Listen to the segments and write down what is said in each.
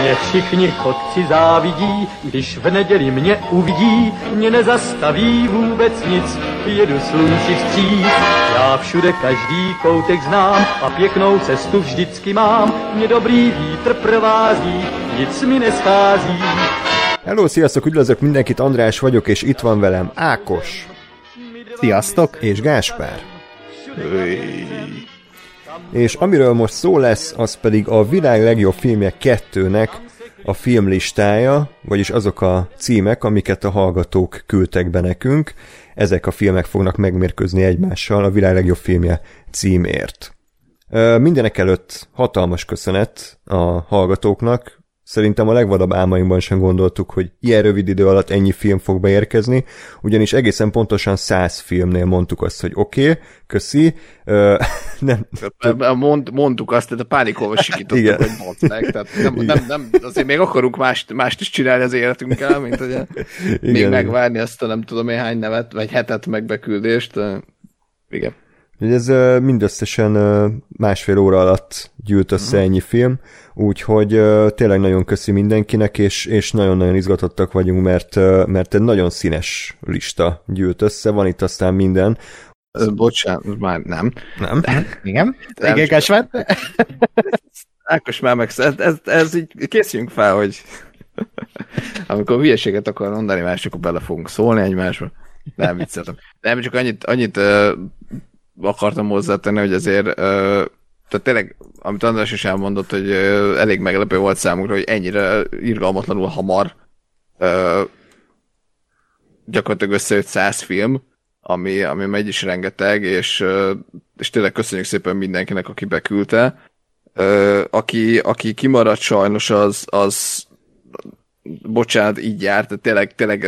Mě všichni chodci závidí, když v neděli mě uvidí, mě nezastaví vůbec nic, jedu slunci vstříc. Já všude každý koutek znám a pěknou cestu vždycky mám, mě dobrý vítr provází, nic mi neschází. Hello, sziasztok, üdvözlök mindenkit, András vagyok, és itt van velem Ákos. Sziasztok! És Gáspár. És amiről most szó lesz, az pedig a világ legjobb filmje kettőnek a filmlistája, vagyis azok a címek, amiket a hallgatók küldtek be nekünk. Ezek a filmek fognak megmérkőzni egymással a világ legjobb filmje címért. Mindenek előtt hatalmas köszönet a hallgatóknak, Szerintem a legvadabb álmainkban sem gondoltuk, hogy ilyen rövid idő alatt ennyi film fog beérkezni, ugyanis egészen pontosan száz filmnél mondtuk azt, hogy oké, okay, köszi. Uh, nem, Mond, mondtuk azt, tehát a pánikolva sikítottuk, Igen. hogy mondták. Tehát nem, nem, nem, azért még akarunk mást, mást is csinálni az életünkkel, mint hogy Igen, még megvárni ezt a nem tudom én hány nevet, vagy hetet megbeküldést. Igen. Ez mindösszesen másfél óra alatt gyűlt össze ennyi film, úgyhogy tényleg nagyon köszi mindenkinek, és, és nagyon-nagyon izgatottak vagyunk, mert, mert egy nagyon színes lista gyűlt össze, van itt aztán minden. Bocsánat, már nem. Nem? Igen? Igen, Kásvár? Ákos már meg, ez, ez, ez így készüljünk fel, hogy amikor hülyeséget akar mondani, más akkor bele fogunk szólni egymásba. Nem vicceltem. Nem, csak annyit, annyit akartam hozzátenni, hogy azért tehát tényleg, amit András is elmondott, hogy elég meglepő volt számunkra, hogy ennyire irgalmatlanul hamar gyakorlatilag összejött száz film, ami, ami megy is rengeteg, és, és tényleg köszönjük szépen mindenkinek, aki beküldte. Aki, aki kimaradt sajnos, az, az bocsánat, így járt, tényleg, tényleg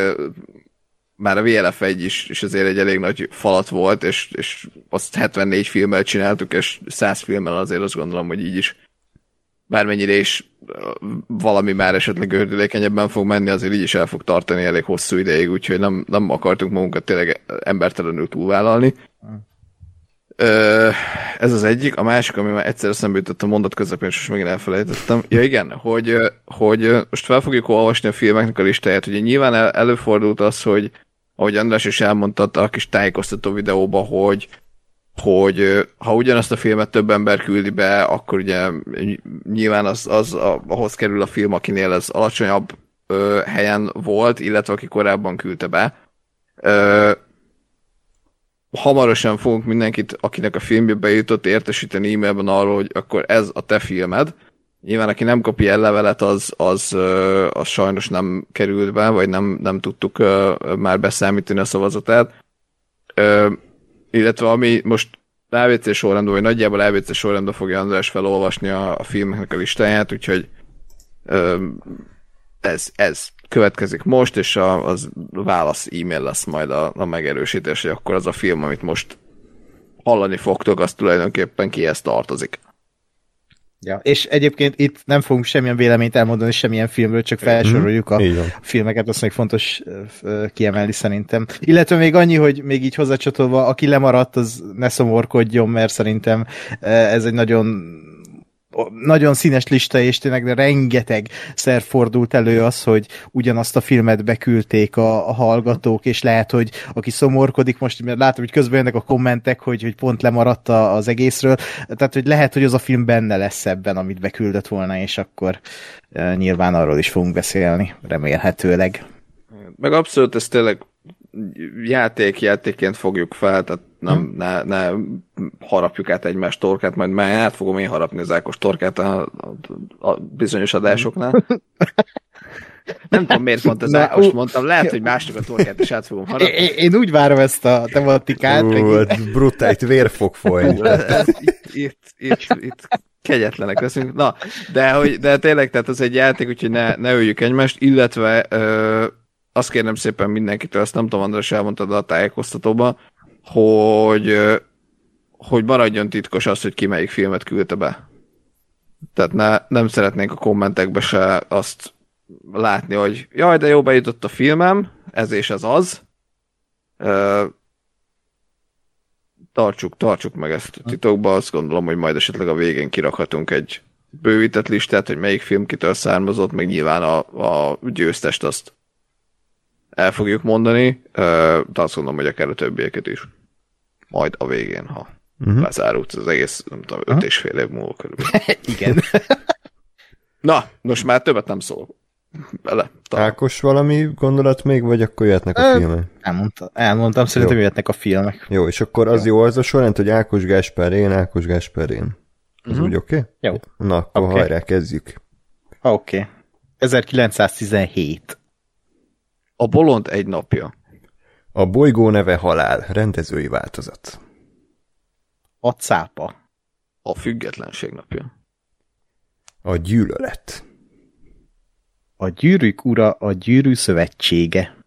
már a VLF 1 is, is azért egy elég nagy falat volt, és, és azt 74 filmmel csináltuk, és 100 filmmel azért azt gondolom, hogy így is bármennyire is valami már esetleg gördülékenyebben fog menni, azért így is el fog tartani elég hosszú ideig, úgyhogy nem, nem akartunk magunkat tényleg embertelenül túlvállalni. Ö, ez az egyik. A másik, ami már egyszer eszembe jutott a mondat közepén, és most megint elfelejtettem. Ja igen, hogy, hogy most fel fogjuk olvasni a filmeknek a listáját. Ugye nyilván el, előfordult az, hogy ahogy András is elmondta a kis tájékoztató videóba, hogy, hogy ha ugyanazt a filmet több ember küldi be, akkor ugye nyilván az, az a, ahhoz kerül a film, akinél ez alacsonyabb ö, helyen volt, illetve aki korábban küldte be. Ö, hamarosan fogunk mindenkit, akinek a filmje bejutott, értesíteni e-mailben arról, hogy akkor ez a te filmed, Nyilván, aki nem kapja el levelet, az, az, az sajnos nem került be, vagy nem, nem tudtuk már beszámítani a szavazatát. Illetve ami most ABC sorrendben, vagy nagyjából ABC sorrendben fogja András felolvasni a, a filmeknek a listáját, úgyhogy ez, ez következik most, és a, az válasz e-mail lesz majd a, a megerősítés, hogy akkor az a film, amit most hallani fogtok, az tulajdonképpen kihez tartozik. Ja, és egyébként itt nem fogunk semmilyen véleményt elmondani semmilyen filmről, csak felsoroljuk a filmeket, azt még fontos kiemelni szerintem. Illetve még annyi, hogy még így hozzácsatolva, aki lemaradt, az ne szomorkodjon, mert szerintem ez egy nagyon nagyon színes lista, és tényleg rengeteg szer fordult elő az, hogy ugyanazt a filmet beküldték a, a hallgatók, és lehet, hogy aki szomorkodik most, mert látom, hogy közben jönnek a kommentek, hogy, hogy pont lemaradt az egészről, tehát, hogy lehet, hogy az a film benne lesz ebben, amit beküldött volna, és akkor e, nyilván arról is fogunk beszélni, remélhetőleg. Meg abszolút ez tényleg játék játékként fogjuk fel, tehát nem, hm. ne, ne harapjuk át egymás torkát, majd már át fogom én harapni az Ákos torkát a, a, a bizonyos adásoknál. Nem tudom, miért pont az Ákos mondtam, lehet, hogy másnak a torkát is át fogom harapni. Én, én úgy várom ezt a tematikát. Ú, brutál, vér fog folyni. itt, itt, itt, itt kegyetlenek leszünk. Na, de, hogy, de tényleg, tehát az egy játék, úgyhogy ne, ne öljük egymást, illetve ö, azt kérem szépen mindenkitől, azt nem tudom, András elmondtad a tájékoztatóban, hogy, hogy maradjon titkos az, hogy ki melyik filmet küldte be. Tehát ne, nem szeretnénk a kommentekbe se azt látni, hogy jaj, de jó, bejutott a filmem, ez és ez az. tartsuk, tartsuk meg ezt titokba, azt gondolom, hogy majd esetleg a végén kirakhatunk egy bővített listát, hogy melyik film kitől származott, meg nyilván a, a győztest azt el fogjuk mondani, de azt gondolom, hogy akár a többieket is. Majd a végén, ha uh-huh. lezárult az egész, nem tudom, öt uh-huh. és fél év múlva körülbelül. Igen. Na, most már többet nem szól bele. Talán. Ákos valami gondolat még, vagy akkor jöhetnek a filmek? Elmondta, elmondtam, szerintem jó. jöhetnek a filmek. Jó, és akkor az jó, jó az a sorrend, hogy Ákos Gáspár én, Ákos Gáspár én. Ez uh-huh. úgy oké? Okay? Jó. Na, akkor okay. hajrá, kezdjük. Oké. Okay. 1917. A bolond egy napja. A bolygó neve halál, rendezői változat. A cápa. A függetlenség napja. A gyűlölet. A gyűrűk ura a gyűrű szövetsége.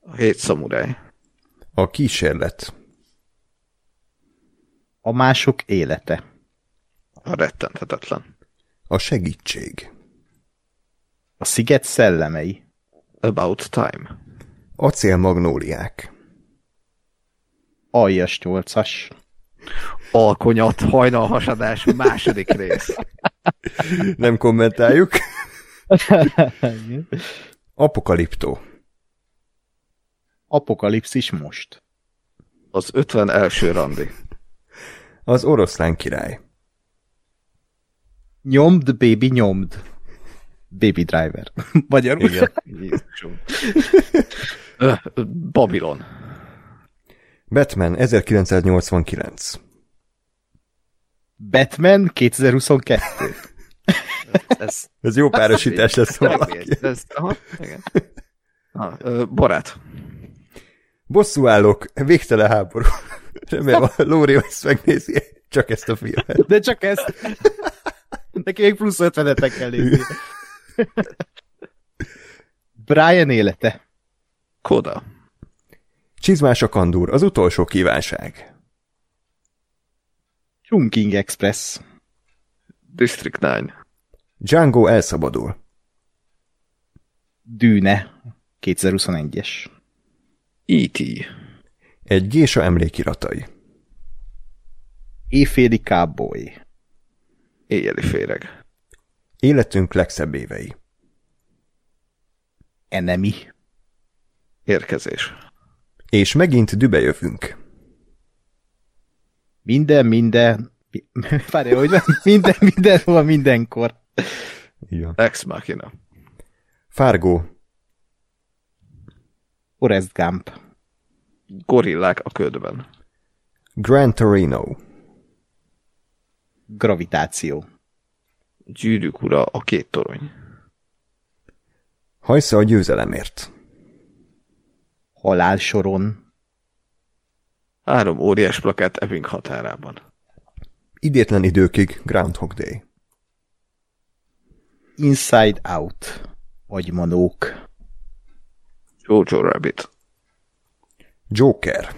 A hét szamuráj. A kísérlet. A mások élete. A rettenthetetlen. A segítség. A sziget szellemei. About time. Acélmagnóliák. Aljas nyolcas. Alkonyat, hajnalhasadás, második rész. Nem kommentáljuk. Apokaliptó. Apokalipszis most. Az ötven első randi. Az oroszlán király. Nyomd, baby, nyomd. Baby Driver. Magyarul. Igen. Babylon. Batman 1989. Batman 2022. ez, ez jó párosítás lesz valaki. Ez, aha, igen. Ha, ö, barát. Bosszúállók, végtelen háború. Remélem a Lóri ezt megnézi, csak ezt a filmet. De csak ezt. Neki még plusz 50 kell nézni. Brian élete. Koda. Csizmás a kandúr, az utolsó kívánság. Chungking Express. District 9. Django elszabadul. Dűne. 2021-es. E.T. Egy gésa emlékiratai. Éjféli cowboy. Éjjeli féreg. Életünk legszebb évei. Enemi. Érkezés. És megint dübe jövünk. Minden, minden... Várj, hogy minden, mindenhol, mindenkor. Igen. Ex Machina. Fargo. Forrest Gump. Gorillák a ködben. Gran Torino. Gravitáció. Gyűrűk ura a két torony. Hajsza a győzelemért. Halálsoron. Három óriás plakát Epping határában. Idétlen időkig Groundhog Day. Inside Out. Agymanók. Jojo Rabbit. Joker.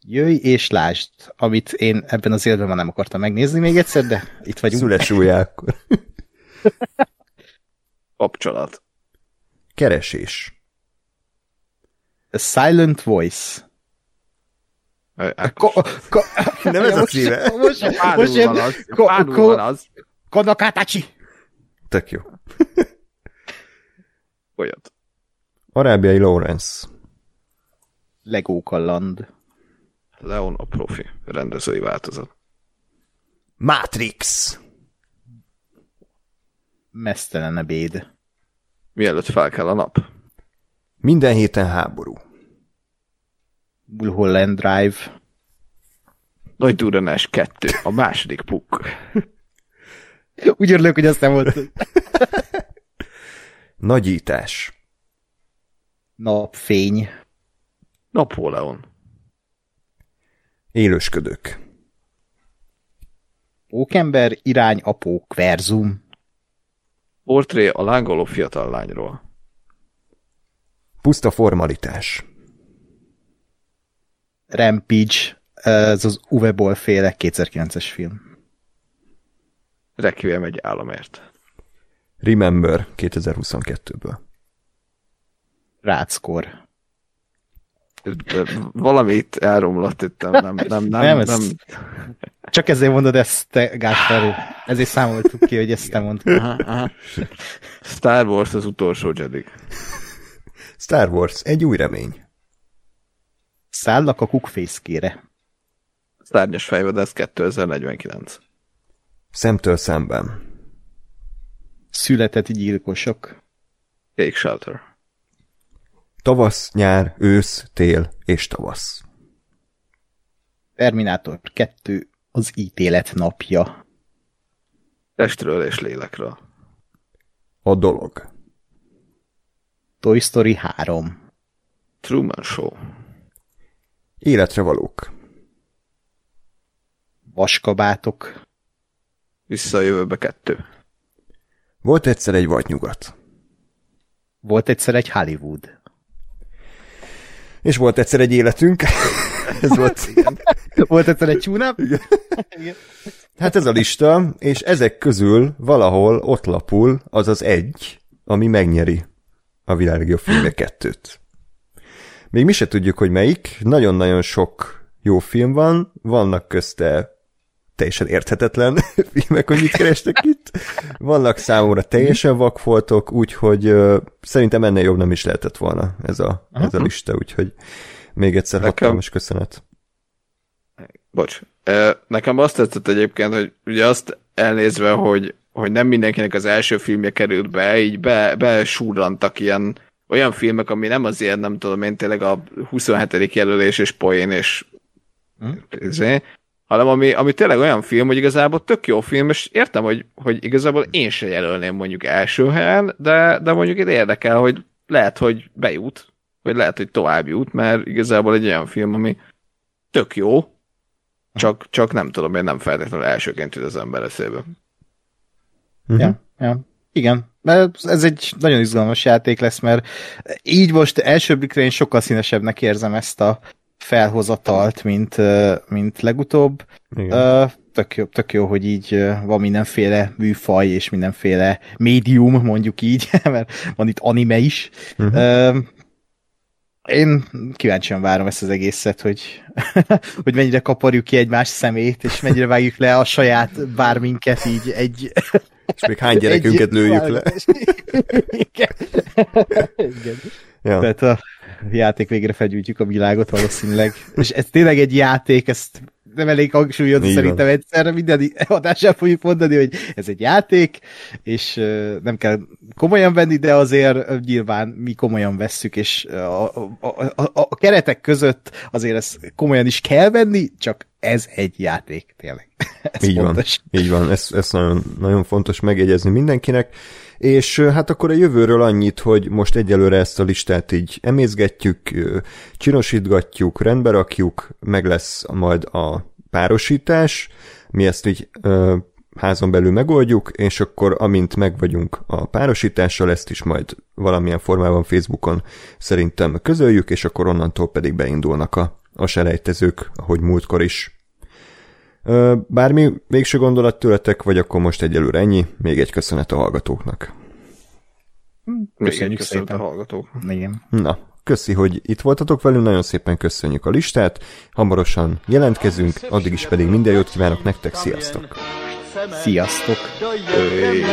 Jöjj és lásd, amit én ebben az életben nem akartam megnézni még egyszer, de itt vagyunk. Szülesúlyákkor. Kapcsolat. Keresés. A Silent Voice. Ko, ko, nem ez a címe. Most, most, most az. Ko, ko, az. Konokátácsi. Tök jó. Olyat. Arábiai Lawrence. Legó Kalland. Leon a profi, rendezői változat. Matrix. Mesztelen ebéd. Mielőtt fel kell a nap. Minden héten háború. Mulholland Drive. Nagy duranás kettő, a második puk. Úgy örülök, hogy azt nem volt. Nagyítás. Napfény. Napóleon. Élősködők. Pókember irány apók verzum. Portré a lángoló fiatal lányról. Puszta formalitás. Rampage, ez az Uwe Boll féle 2009-es film. Requiem egy államért. Remember 2022-ből. Ráckor. Valamit elromlott itt, nem, nem, nem, nem, nem, nem. Csak ezért mondod ezt, te Gáspár Ezért számoltuk ki, hogy ezt te. Aha, aha. Star Wars az utolsó Jedi. Star Wars, egy új remény. Szállnak a kukfészkére. Szárnyas fejvadász 2049. Szemtől szemben. Született gyilkosok. Cake Shelter. Tavasz, nyár, ősz, tél és tavasz. Terminátor 2 az ítélet napja. Testről és lélekről. A dolog. Toy Story 3. Truman Show. Életre valók. Vaskabátok. Vissza a jövőbe kettő. Volt egyszer egy vadnyugat. Volt egyszer egy Hollywood. És volt egyszer egy életünk. ez volt. volt egyszer egy csúnap? Hát ez a lista, és ezek közül valahol ott lapul az az egy, ami megnyeri a világ legjobb filmje kettőt. Még mi se tudjuk, hogy melyik. Nagyon-nagyon sok jó film van, vannak közte teljesen érthetetlen filmek, hogy mit kerestek itt. Vannak számomra teljesen vakfoltok, úgyhogy uh, szerintem ennél jobb nem is lehetett volna ez a, ez a lista, úgyhogy még egyszer Nekem... hatalmas köszönet. Bocs. Nekem azt tetszett egyébként, hogy ugye azt elnézve, hogy, hogy nem mindenkinek az első filmje került be, így be, besúrantak ilyen olyan filmek, ami nem azért, nem tudom én, tényleg a 27. jelölés és poén és hm? Izé, hanem ami, ami tényleg olyan film, hogy igazából tök jó film, és értem, hogy, hogy igazából én se jelölném mondjuk első helyen, de, de mondjuk itt érdekel, hogy lehet, hogy bejut, vagy lehet, hogy tovább jut, mert igazából egy olyan film, ami tök jó, csak, csak nem tudom, én nem feltétlenül elsőként jut az ember eszébe. Uh-huh. Ja, ja. Igen, mert ez egy nagyon izgalmas játék lesz, mert így most első blikre én sokkal színesebbnek érzem ezt a felhozatalt, mint, mint legutóbb. Igen. Tök jó, tök jó, hogy így van mindenféle műfaj és mindenféle médium, mondjuk így, mert van itt anime is. Uh-huh. Én kíváncsian várom ezt az egészet, hogy, hogy mennyire kaparjuk ki egymás szemét, és mennyire vágjuk le a saját bárminket így egy... És még hány gyerekünket egy, lőjük le. Igen. Igen. Ja. Tehát a játék végre felgyújtjuk a világot valószínűleg. És ez tényleg egy játék, ezt nem elég hangsúlyozni Így szerintem van. egyszerre minden adásán fogjuk mondani, hogy ez egy játék, és nem kell komolyan venni, de azért nyilván mi komolyan vesszük, és a, a, a, a keretek között azért ezt komolyan is kell venni, csak ez egy játék, tényleg. Ez így fontos. van, így van, ez, ez nagyon, nagyon fontos megjegyezni mindenkinek. És hát akkor a jövőről annyit, hogy most egyelőre ezt a listát így emészgetjük, csinosítgatjuk, rendbe rakjuk, meg lesz majd a párosítás, mi ezt így ö, házon belül megoldjuk, és akkor amint megvagyunk a párosítással, ezt is majd valamilyen formában Facebookon szerintem közöljük, és akkor onnantól pedig beindulnak a, a selejtezők, ahogy múltkor is. Bármi végső gondolat tőletek, vagy akkor most egyelőre ennyi? Még egy köszönet a hallgatóknak. Köszönjük szépen a hallgatók. Igen. Na, köszi, hogy itt voltatok velünk, nagyon szépen köszönjük a listát, hamarosan jelentkezünk, addig is pedig minden jót kívánok nektek, sziasztok! Sziasztok! Hey.